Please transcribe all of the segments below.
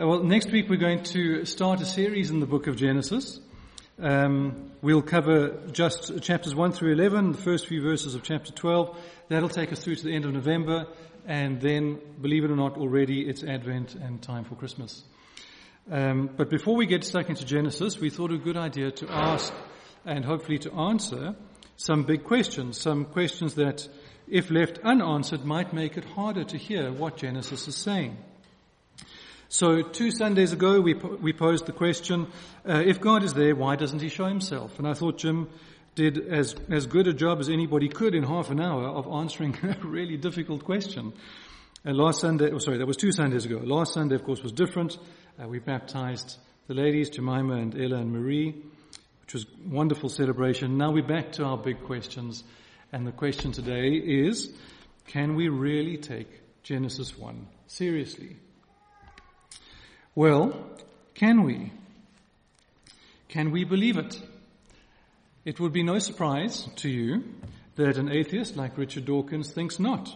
Uh, well, next week we're going to start a series in the book of Genesis. Um, we'll cover just chapters 1 through 11, the first few verses of chapter 12. That'll take us through to the end of November, and then, believe it or not, already it's Advent and time for Christmas. Um, but before we get stuck into Genesis, we thought a good idea to ask and hopefully to answer some big questions, some questions that, if left unanswered, might make it harder to hear what Genesis is saying. So two Sundays ago, we, we posed the question, uh, if God is there, why doesn't he show himself? And I thought Jim did as, as good a job as anybody could in half an hour of answering a really difficult question. And last Sunday, oh sorry, that was two Sundays ago. Last Sunday, of course, was different. Uh, we baptized the ladies, Jemima and Ella and Marie, which was a wonderful celebration. Now we're back to our big questions. And the question today is, can we really take Genesis 1 seriously? Well, can we? Can we believe it? It would be no surprise to you that an atheist like Richard Dawkins thinks not.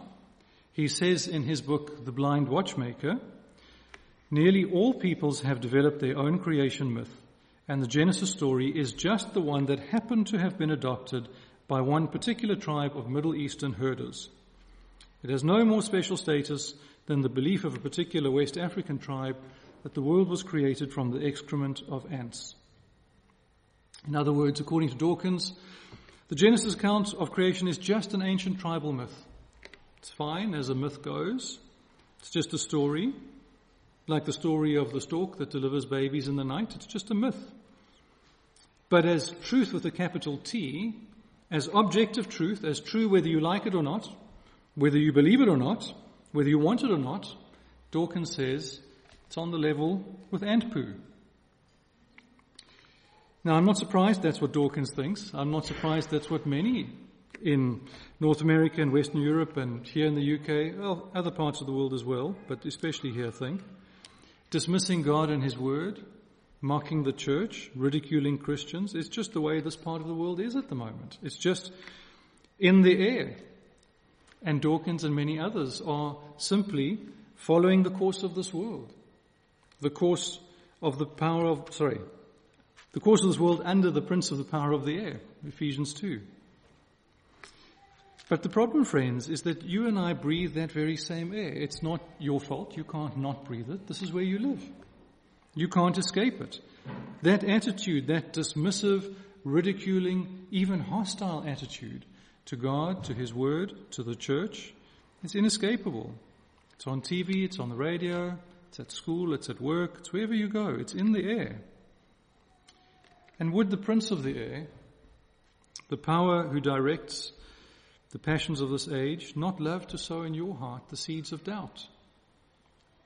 He says in his book, The Blind Watchmaker, nearly all peoples have developed their own creation myth, and the Genesis story is just the one that happened to have been adopted by one particular tribe of Middle Eastern herders. It has no more special status than the belief of a particular West African tribe that the world was created from the excrement of ants. In other words, according to Dawkins, the Genesis account of creation is just an ancient tribal myth. It's fine as a myth goes. It's just a story, like the story of the stork that delivers babies in the night. It's just a myth. But as truth with a capital T, as objective truth, as true whether you like it or not, whether you believe it or not, whether you want it or not, Dawkins says it's on the level with ant poo. Now, I'm not surprised that's what Dawkins thinks. I'm not surprised that's what many in North America and Western Europe and here in the UK, well, other parts of the world as well, but especially here think. Dismissing God and His Word, mocking the church, ridiculing Christians, it's just the way this part of the world is at the moment. It's just in the air. And Dawkins and many others are simply following the course of this world the course of the power of, sorry, the course of this world under the prince of the power of the air, Ephesians 2. But the problem, friends, is that you and I breathe that very same air. It's not your fault. You can't not breathe it. This is where you live. You can't escape it. That attitude, that dismissive, ridiculing, even hostile attitude to God, to His Word, to the church, it's inescapable. It's on TV, it's on the radio, it's at school, it's at work, it's wherever you go, it's in the air. And would the Prince of the air, the power who directs the passions of this age, not love to sow in your heart the seeds of doubt?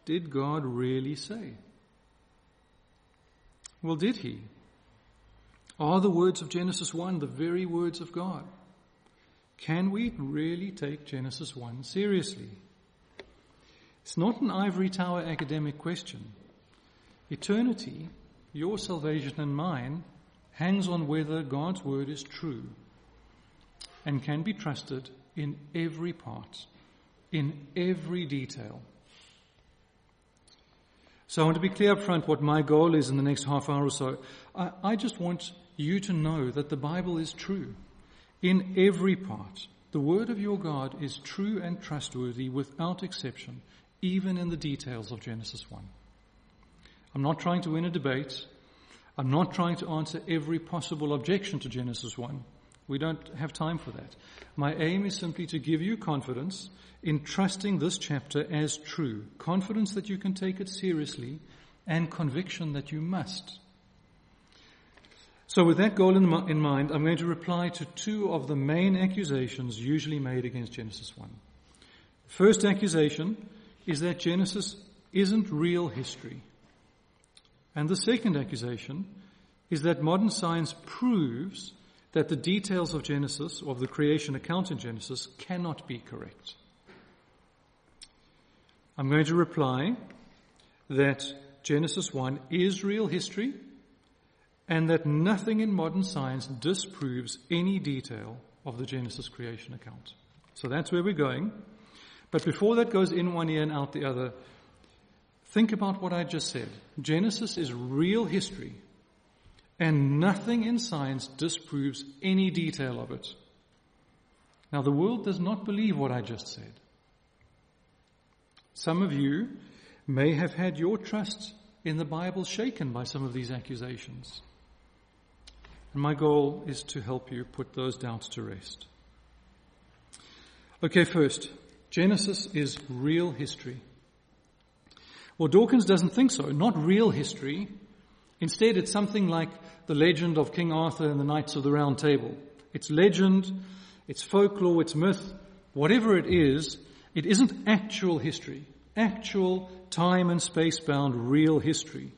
Did God really say? Well, did he? Are the words of Genesis 1 the very words of God? Can we really take Genesis 1 seriously? It's not an ivory tower academic question. Eternity, your salvation and mine, hangs on whether God's word is true and can be trusted in every part, in every detail. So I want to be clear up front what my goal is in the next half hour or so. I, I just want you to know that the Bible is true in every part. The word of your God is true and trustworthy without exception even in the details of Genesis 1. I'm not trying to win a debate. I'm not trying to answer every possible objection to Genesis 1. We don't have time for that. My aim is simply to give you confidence in trusting this chapter as true, confidence that you can take it seriously, and conviction that you must. So, with that goal in, in mind, I'm going to reply to two of the main accusations usually made against Genesis 1. First accusation is that Genesis isn't real history. And the second accusation is that modern science proves that the details of Genesis, of the creation account in Genesis, cannot be correct. I'm going to reply that Genesis 1 is real history and that nothing in modern science disproves any detail of the Genesis creation account. So that's where we're going. But before that goes in one ear and out the other, Think about what I just said. Genesis is real history, and nothing in science disproves any detail of it. Now, the world does not believe what I just said. Some of you may have had your trust in the Bible shaken by some of these accusations. And my goal is to help you put those doubts to rest. Okay, first, Genesis is real history. Well, Dawkins doesn't think so. Not real history. Instead, it's something like the legend of King Arthur and the Knights of the Round Table. It's legend, it's folklore, it's myth, whatever it is, it isn't actual history, actual time and space bound real history.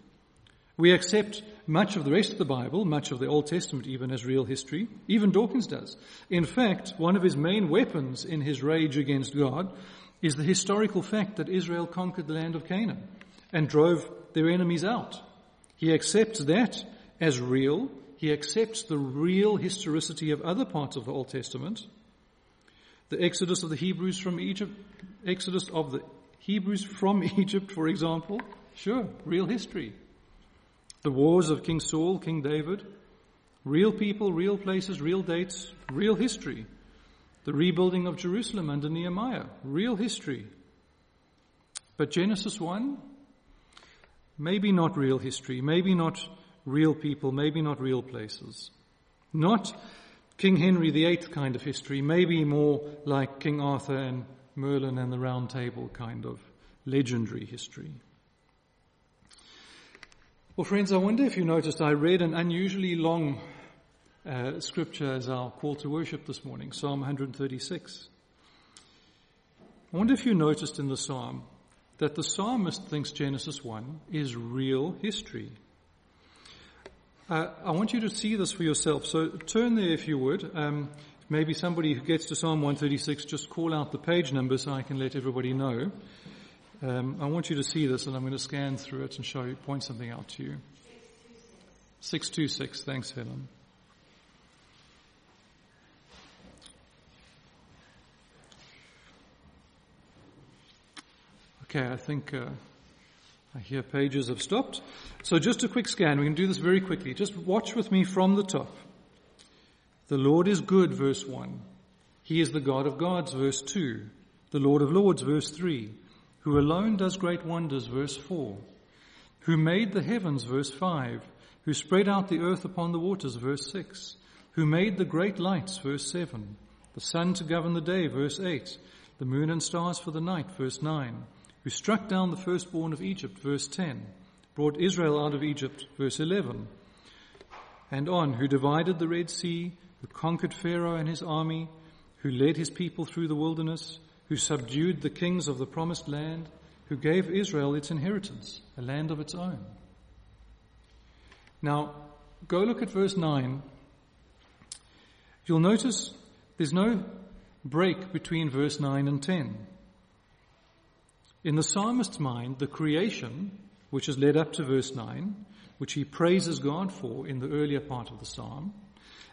We accept much of the rest of the Bible, much of the Old Testament even as real history. Even Dawkins does. In fact, one of his main weapons in his rage against God is the historical fact that Israel conquered the land of Canaan and drove their enemies out. He accepts that as real. He accepts the real historicity of other parts of the Old Testament. The exodus of the Hebrews from Egypt, exodus of the Hebrews from Egypt, for example. Sure, real history. The wars of King Saul, King David. Real people, real places, real dates, real history. The rebuilding of Jerusalem under Nehemiah. Real history. But Genesis 1, maybe not real history, maybe not real people, maybe not real places. Not King Henry VIII kind of history, maybe more like King Arthur and Merlin and the Round Table kind of legendary history. Well, friends, I wonder if you noticed I read an unusually long uh, scripture as our call to worship this morning, Psalm 136. I wonder if you noticed in the psalm that the psalmist thinks Genesis 1 is real history. Uh, I want you to see this for yourself. So turn there if you would. Um, maybe somebody who gets to Psalm 136 just call out the page number so I can let everybody know. Um, I want you to see this and I'm going to scan through it and show you, point something out to you. 626. Thanks, Helen. Okay, I think uh, I hear pages have stopped. So just a quick scan. We can do this very quickly. Just watch with me from the top. The Lord is good, verse 1. He is the God of gods, verse 2. The Lord of lords, verse 3. Who alone does great wonders, verse 4. Who made the heavens, verse 5. Who spread out the earth upon the waters, verse 6. Who made the great lights, verse 7. The sun to govern the day, verse 8. The moon and stars for the night, verse 9 who struck down the firstborn of Egypt, verse 10, brought Israel out of Egypt, verse 11, and on, who divided the Red Sea, who conquered Pharaoh and his army, who led his people through the wilderness, who subdued the kings of the promised land, who gave Israel its inheritance, a land of its own. Now, go look at verse 9. You'll notice there's no break between verse 9 and 10. In the psalmist's mind, the creation, which has led up to verse 9, which he praises God for in the earlier part of the psalm,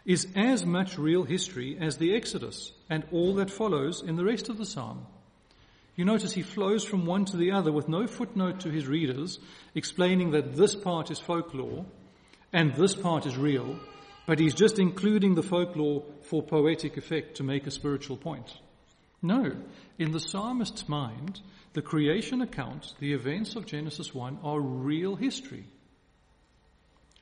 is as much real history as the Exodus and all that follows in the rest of the psalm. You notice he flows from one to the other with no footnote to his readers explaining that this part is folklore and this part is real, but he's just including the folklore for poetic effect to make a spiritual point. No, in the psalmist's mind, the creation account, the events of Genesis 1 are real history.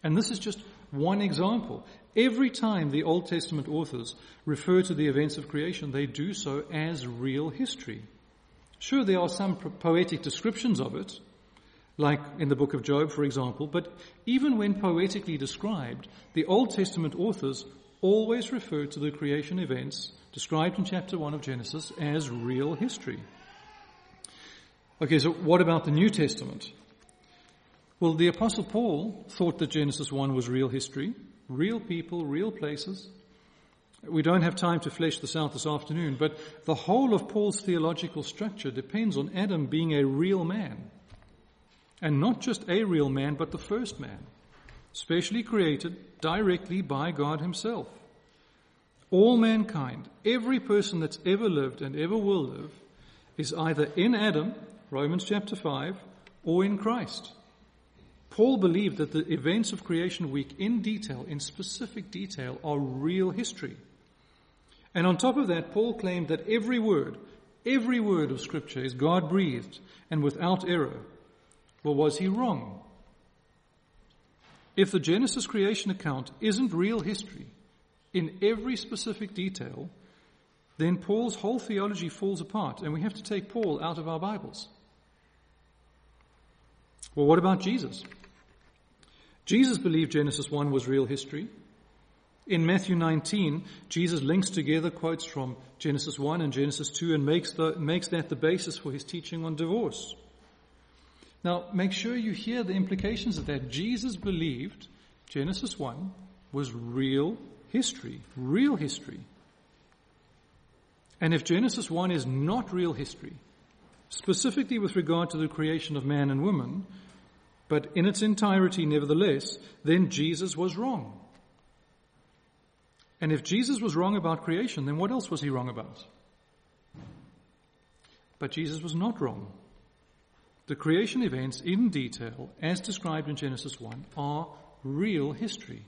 And this is just one example. Every time the Old Testament authors refer to the events of creation, they do so as real history. Sure, there are some poetic descriptions of it, like in the book of Job, for example, but even when poetically described, the Old Testament authors always refer to the creation events described in chapter 1 of Genesis as real history. Okay, so what about the New Testament? Well, the Apostle Paul thought that Genesis 1 was real history, real people, real places. We don't have time to flesh this out this afternoon, but the whole of Paul's theological structure depends on Adam being a real man. And not just a real man, but the first man, specially created directly by God Himself. All mankind, every person that's ever lived and ever will live, is either in Adam Romans chapter 5, or in Christ. Paul believed that the events of creation week in detail, in specific detail, are real history. And on top of that, Paul claimed that every word, every word of scripture is God breathed and without error. Well, was he wrong? If the Genesis creation account isn't real history in every specific detail, then Paul's whole theology falls apart and we have to take Paul out of our Bibles. Well, what about Jesus? Jesus believed Genesis 1 was real history. In Matthew 19, Jesus links together quotes from Genesis 1 and Genesis 2 and makes, the, makes that the basis for his teaching on divorce. Now, make sure you hear the implications of that. Jesus believed Genesis 1 was real history, real history. And if Genesis 1 is not real history, specifically with regard to the creation of man and woman, but in its entirety nevertheless, then Jesus was wrong. And if Jesus was wrong about creation, then what else was he wrong about? But Jesus was not wrong. The creation events in detail, as described in Genesis 1, are real history.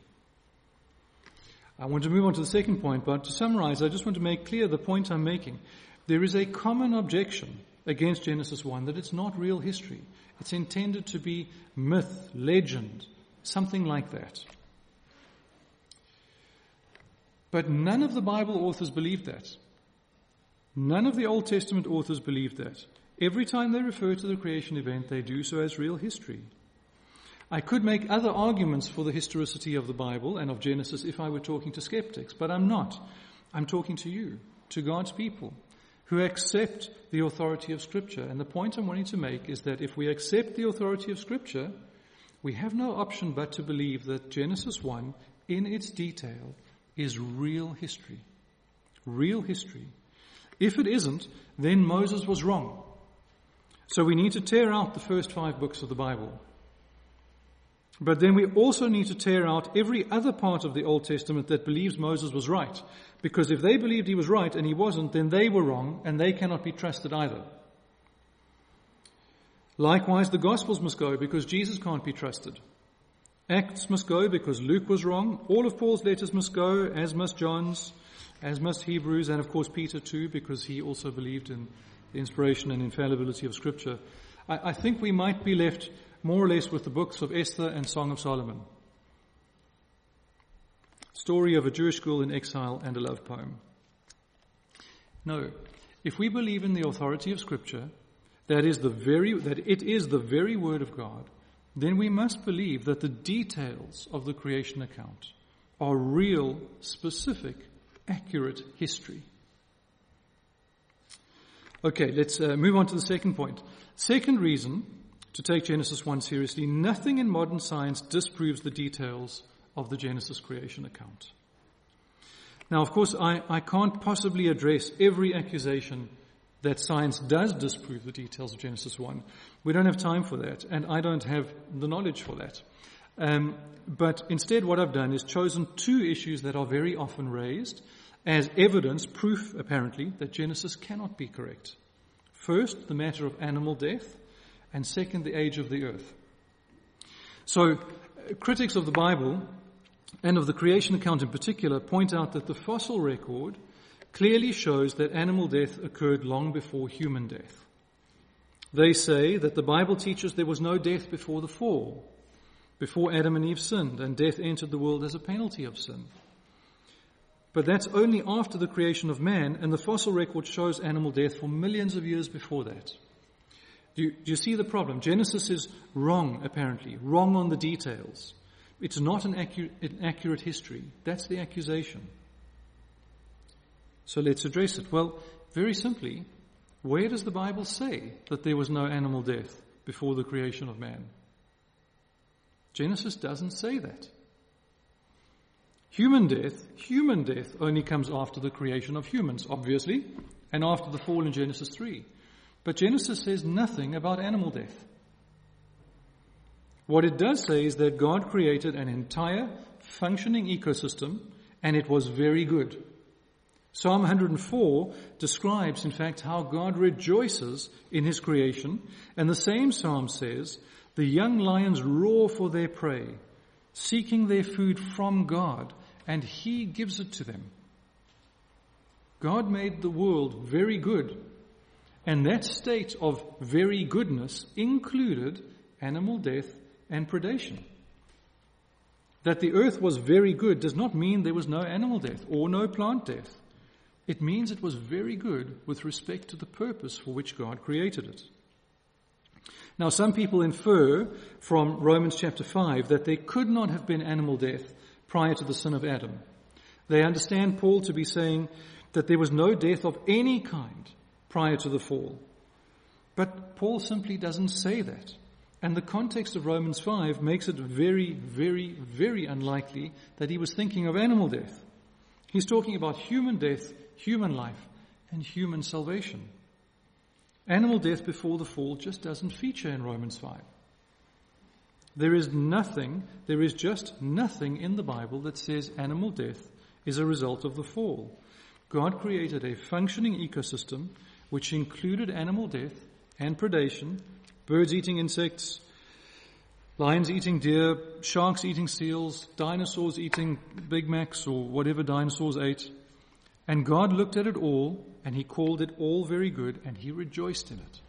I want to move on to the second point, but to summarize, I just want to make clear the point I'm making. There is a common objection against Genesis 1 that it's not real history. It's intended to be myth, legend, something like that. But none of the Bible authors believed that. None of the Old Testament authors believed that. Every time they refer to the creation event, they do so as real history. I could make other arguments for the historicity of the Bible and of Genesis if I were talking to skeptics, but I'm not. I'm talking to you, to God's people, who accept the authority of Scripture. And the point I'm wanting to make is that if we accept the authority of Scripture, we have no option but to believe that Genesis 1, in its detail, is real history. Real history. If it isn't, then Moses was wrong. So we need to tear out the first five books of the Bible. But then we also need to tear out every other part of the Old Testament that believes Moses was right. Because if they believed he was right and he wasn't, then they were wrong and they cannot be trusted either. Likewise, the Gospels must go because Jesus can't be trusted. Acts must go because Luke was wrong. All of Paul's letters must go, as must John's, as must Hebrews, and of course Peter too, because he also believed in the inspiration and infallibility of Scripture, I, I think we might be left more or less with the books of Esther and Song of Solomon. Story of a Jewish girl in exile and a love poem. No, if we believe in the authority of Scripture, that is the very that it is the very word of God, then we must believe that the details of the creation account are real, specific, accurate history. Okay, let's uh, move on to the second point. Second reason to take Genesis 1 seriously, nothing in modern science disproves the details of the Genesis creation account. Now, of course, I, I can't possibly address every accusation that science does disprove the details of Genesis 1. We don't have time for that, and I don't have the knowledge for that. Um, but instead, what I've done is chosen two issues that are very often raised as evidence, proof apparently, that Genesis cannot be correct. First, the matter of animal death, and second, the age of the earth. So, critics of the Bible, and of the creation account in particular, point out that the fossil record clearly shows that animal death occurred long before human death. They say that the Bible teaches there was no death before the fall, before Adam and Eve sinned, and death entered the world as a penalty of sin. But that's only after the creation of man, and the fossil record shows animal death for millions of years before that. Do you, do you see the problem? Genesis is wrong, apparently, wrong on the details. It's not an accurate, an accurate history. That's the accusation. So let's address it. Well, very simply, where does the Bible say that there was no animal death before the creation of man? Genesis doesn't say that. Human death, human death only comes after the creation of humans, obviously, and after the fall in Genesis 3. But Genesis says nothing about animal death. What it does say is that God created an entire functioning ecosystem and it was very good. Psalm 104 describes, in fact, how God rejoices in his creation, and the same psalm says, the young lions roar for their prey, seeking their food from God, and he gives it to them. God made the world very good, and that state of very goodness included animal death and predation. That the earth was very good does not mean there was no animal death or no plant death. It means it was very good with respect to the purpose for which God created it. Now, some people infer from Romans chapter 5 that there could not have been animal death prior to the sin of Adam. They understand Paul to be saying that there was no death of any kind prior to the fall. But Paul simply doesn't say that. And the context of Romans 5 makes it very, very, very unlikely that he was thinking of animal death. He's talking about human death human life, and human salvation. Animal death before the fall just doesn't feature in Romans 5. There is nothing, there is just nothing in the Bible that says animal death is a result of the fall. God created a functioning ecosystem which included animal death and predation, birds eating insects, lions eating deer, sharks eating seals, dinosaurs eating Big Macs or whatever dinosaurs ate, and God looked at it all, and he called it all very good, and he rejoiced in it.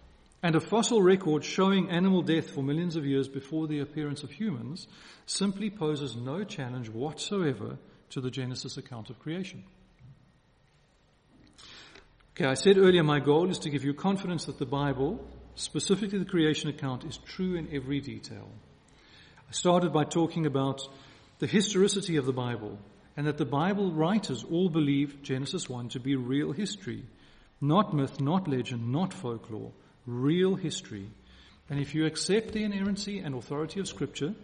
And a fossil record showing animal death for millions of years before the appearance of humans simply poses no challenge whatsoever to the Genesis account of creation. Okay, I said earlier my goal is to give you confidence that the Bible, specifically the creation account, is true in every detail. I started by talking about the historicity of the Bible, and that the Bible writers all believe Genesis 1 to be real history. Not myth, not legend, not folklore, real history. And if you accept the inerrancy and authority of Scripture,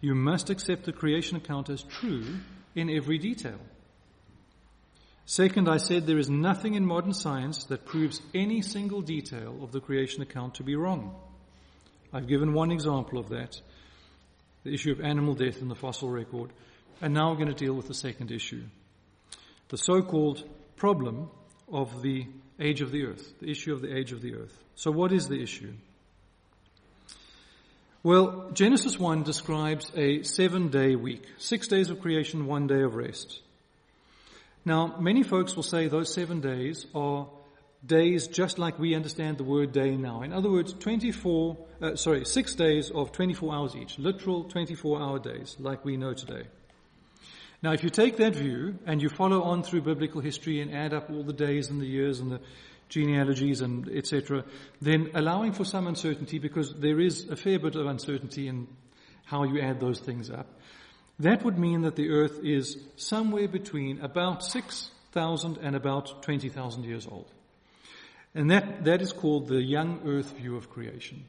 you must accept the creation account as true in every detail. Second, I said there is nothing in modern science that proves any single detail of the creation account to be wrong. I've given one example of that the issue of animal death in the fossil record. And now we're going to deal with the second issue the so called problem of the age of the earth, the issue of the age of the earth. So, what is the issue? Well, Genesis 1 describes a seven day week, six days of creation, one day of rest. Now, many folks will say those seven days are days just like we understand the word day now. In other words, 24, uh, sorry, six days of 24 hours each, literal 24 hour days like we know today. Now, if you take that view and you follow on through biblical history and add up all the days and the years and the genealogies and etc., then allowing for some uncertainty, because there is a fair bit of uncertainty in how you add those things up, that would mean that the earth is somewhere between about 6,000 and about 20,000 years old. And that, that is called the young earth view of creation.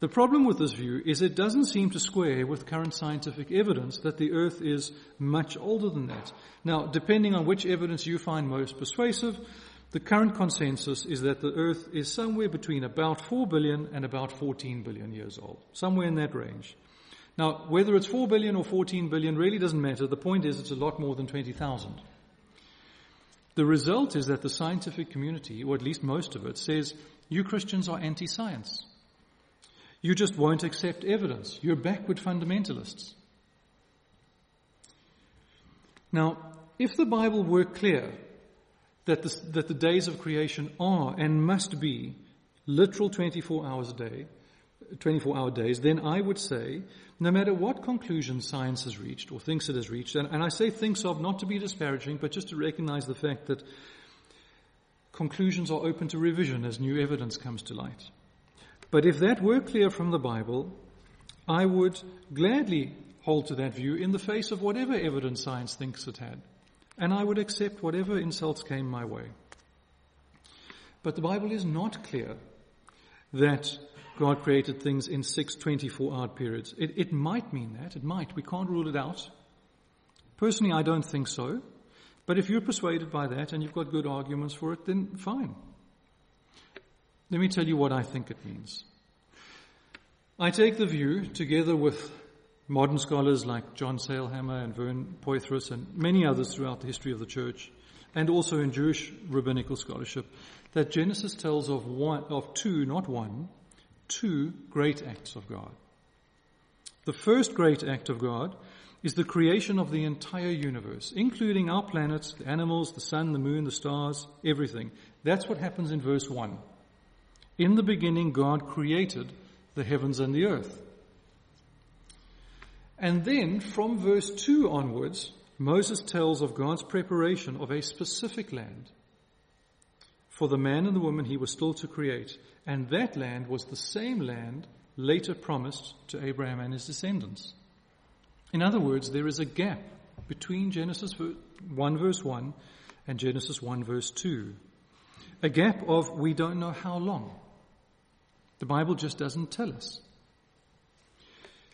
The problem with this view is it doesn't seem to square with current scientific evidence that the earth is much older than that. Now, depending on which evidence you find most persuasive, the current consensus is that the earth is somewhere between about 4 billion and about 14 billion years old. Somewhere in that range. Now, whether it's 4 billion or 14 billion really doesn't matter. The point is it's a lot more than 20,000. The result is that the scientific community, or at least most of it, says you Christians are anti-science. You just won't accept evidence. You're backward fundamentalists. Now, if the Bible were clear that the, that the days of creation are and must be literal 24 hours a day, 24 hour days, then I would say, no matter what conclusion science has reached or thinks it has reached, and, and I say thinks of not to be disparaging, but just to recognize the fact that conclusions are open to revision as new evidence comes to light. But if that were clear from the Bible, I would gladly hold to that view in the face of whatever evidence science thinks it had. And I would accept whatever insults came my way. But the Bible is not clear that God created things in six 24 hour periods. It, it might mean that. It might. We can't rule it out. Personally, I don't think so. But if you're persuaded by that and you've got good arguments for it, then fine. Let me tell you what I think it means. I take the view, together with modern scholars like John Sailhamer and Vern Poythress and many others throughout the history of the church, and also in Jewish rabbinical scholarship, that Genesis tells of one, of two, not one, two great acts of God. The first great act of God is the creation of the entire universe, including our planets, the animals, the sun, the moon, the stars, everything. That's what happens in verse 1. In the beginning, God created the heavens and the earth. And then from verse 2 onwards, Moses tells of God's preparation of a specific land for the man and the woman he was still to create. And that land was the same land later promised to Abraham and his descendants. In other words, there is a gap between Genesis 1 verse 1 and Genesis 1 verse 2. A gap of we don't know how long. The Bible just doesn't tell us.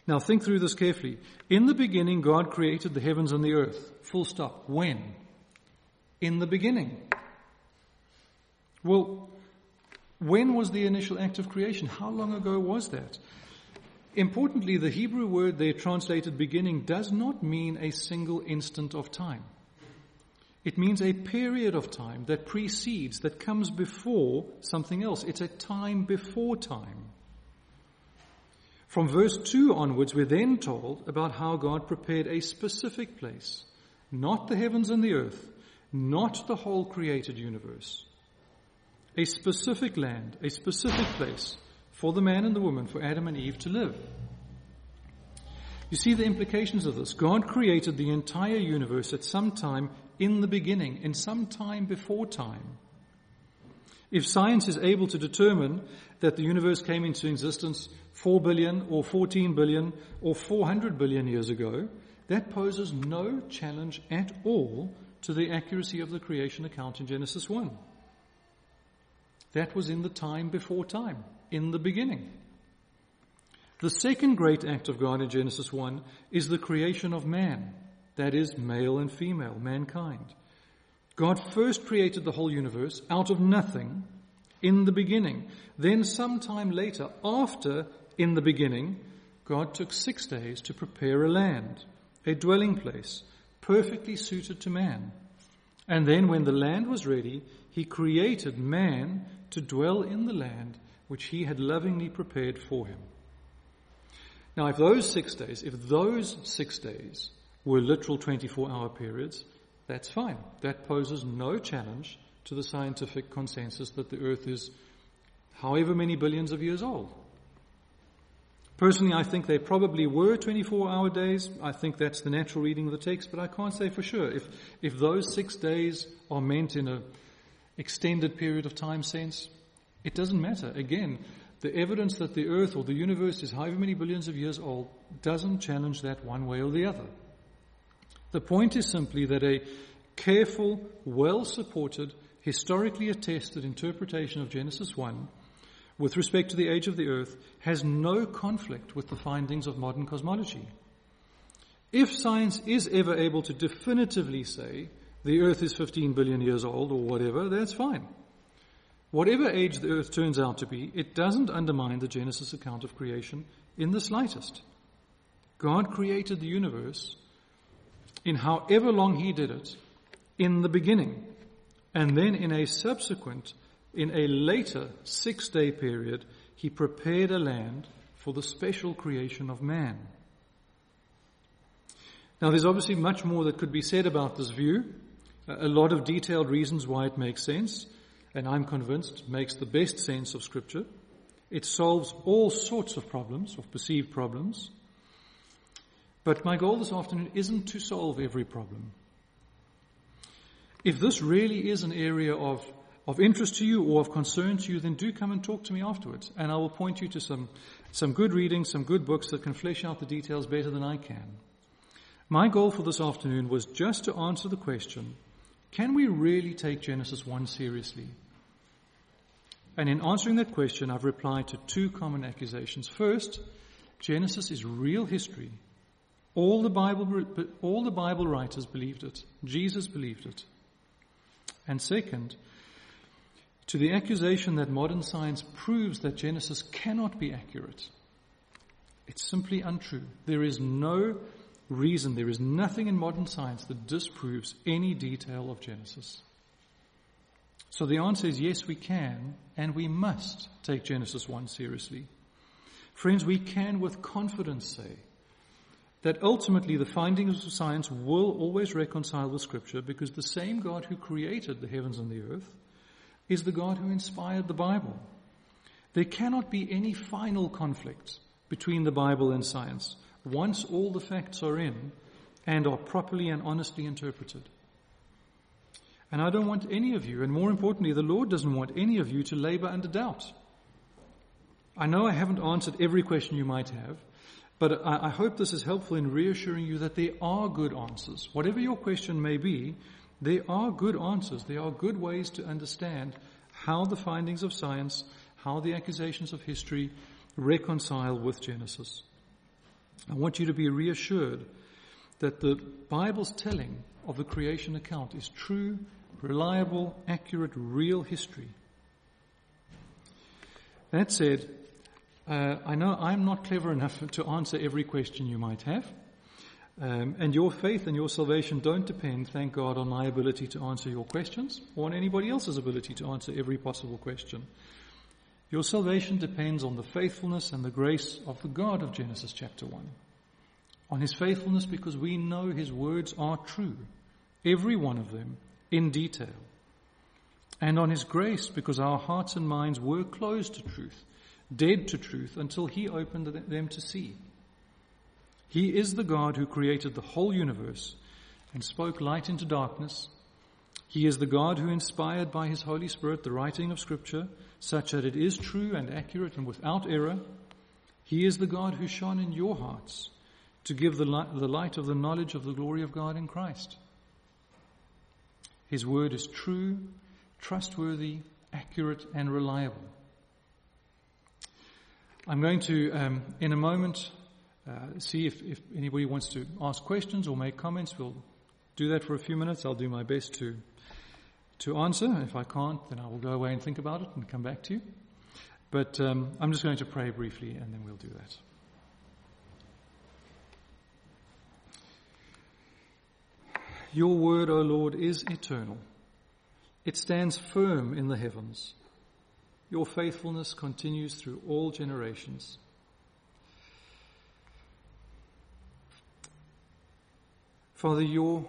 Now think through this carefully. In the beginning, God created the heavens and the earth. Full stop. When? In the beginning. Well, when was the initial act of creation? How long ago was that? Importantly, the Hebrew word there translated beginning does not mean a single instant of time. It means a period of time that precedes, that comes before something else. It's a time before time. From verse 2 onwards, we're then told about how God prepared a specific place, not the heavens and the earth, not the whole created universe. A specific land, a specific place for the man and the woman, for Adam and Eve to live. You see the implications of this. God created the entire universe at some time in the beginning, in some time before time. If science is able to determine that the universe came into existence 4 billion or 14 billion or 400 billion years ago, that poses no challenge at all to the accuracy of the creation account in Genesis 1. That was in the time before time, in the beginning. The second great act of God in Genesis 1 is the creation of man, that is, male and female, mankind. God first created the whole universe out of nothing in the beginning. Then, sometime later, after in the beginning, God took six days to prepare a land, a dwelling place, perfectly suited to man. And then, when the land was ready, he created man to dwell in the land which he had lovingly prepared for him. Now, if those six days, if those six days were literal 24 hour periods, that's fine. That poses no challenge to the scientific consensus that the earth is however many billions of years old. Personally, I think they probably were 24 hour days. I think that's the natural reading of the text, but I can't say for sure. If, if those six days are meant in a extended period of time sense, it doesn't matter. Again, the evidence that the earth or the universe is however many billions of years old doesn't challenge that one way or the other. The point is simply that a careful, well supported, historically attested interpretation of Genesis 1 with respect to the age of the earth has no conflict with the findings of modern cosmology. If science is ever able to definitively say the earth is 15 billion years old or whatever, that's fine. Whatever age the earth turns out to be, it doesn't undermine the Genesis account of creation in the slightest. God created the universe in however long he did it in the beginning, and then in a subsequent, in a later six day period, he prepared a land for the special creation of man. Now, there's obviously much more that could be said about this view, a lot of detailed reasons why it makes sense, and I'm convinced makes the best sense of Scripture. It solves all sorts of problems, of perceived problems. But my goal this afternoon isn't to solve every problem. If this really is an area of, of interest to you or of concern to you, then do come and talk to me afterwards. And I will point you to some, some good reading, some good books that can flesh out the details better than I can. My goal for this afternoon was just to answer the question, can we really take Genesis 1 seriously? And in answering that question, I've replied to two common accusations. First, Genesis is real history. All the Bible, all the Bible writers believed it. Jesus believed it. And second, to the accusation that modern science proves that Genesis cannot be accurate, it's simply untrue. There is no reason, there is nothing in modern science that disproves any detail of Genesis. So the answer is yes, we can, and we must take Genesis 1 seriously. Friends, we can with confidence say that ultimately the findings of science will always reconcile with Scripture because the same God who created the heavens and the earth is the God who inspired the Bible. There cannot be any final conflict between the Bible and science once all the facts are in and are properly and honestly interpreted. And I don't want any of you, and more importantly, the Lord doesn't want any of you to labor under doubt. I know I haven't answered every question you might have, but I, I hope this is helpful in reassuring you that there are good answers. Whatever your question may be, there are good answers. There are good ways to understand how the findings of science, how the accusations of history reconcile with Genesis. I want you to be reassured that the Bible's telling of the creation account is true, reliable, accurate, real history. That said, uh, I know I'm not clever enough to answer every question you might have. Um, and your faith and your salvation don't depend, thank God, on my ability to answer your questions or on anybody else's ability to answer every possible question. Your salvation depends on the faithfulness and the grace of the God of Genesis chapter 1. On his faithfulness because we know his words are true, every one of them in detail. And on his grace because our hearts and minds were closed to truth dead to truth until he opened them to see. He is the God who created the whole universe and spoke light into darkness. He is the God who inspired by his Holy Spirit the writing of Scripture such that it is true and accurate and without error. He is the God who shone in your hearts to give the light, the light of the knowledge of the glory of God in Christ. His word is true, trustworthy, accurate, and reliable. I'm going to, um, in a moment, uh, see if, if anybody wants to ask questions or make comments. We'll do that for a few minutes. I'll do my best to to answer. If I can't, then I will go away and think about it and come back to you. But um, I'm just going to pray briefly, and then we'll do that. Your word, O Lord, is eternal. It stands firm in the heavens. Your faithfulness continues through all generations. Father, you're,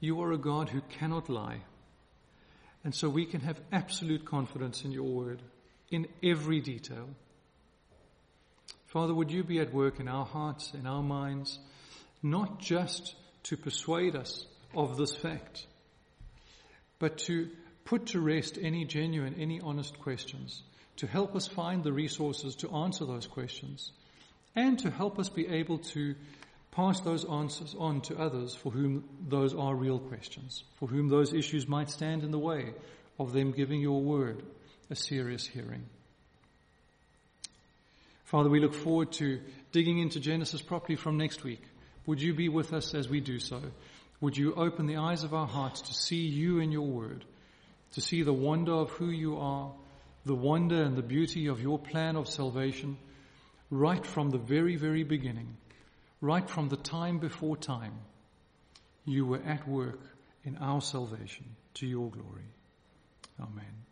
you are a God who cannot lie. And so we can have absolute confidence in your word in every detail. Father, would you be at work in our hearts, in our minds, not just to persuade us of this fact, but to put to rest any genuine, any honest questions, to help us find the resources to answer those questions, and to help us be able to pass those answers on to others for whom those are real questions, for whom those issues might stand in the way of them giving your word a serious hearing. Father, we look forward to digging into Genesis properly from next week. Would you be with us as we do so? Would you open the eyes of our hearts to see you in your word? to see the wonder of who you are, the wonder and the beauty of your plan of salvation right from the very, very beginning, right from the time before time. You were at work in our salvation to your glory. Amen.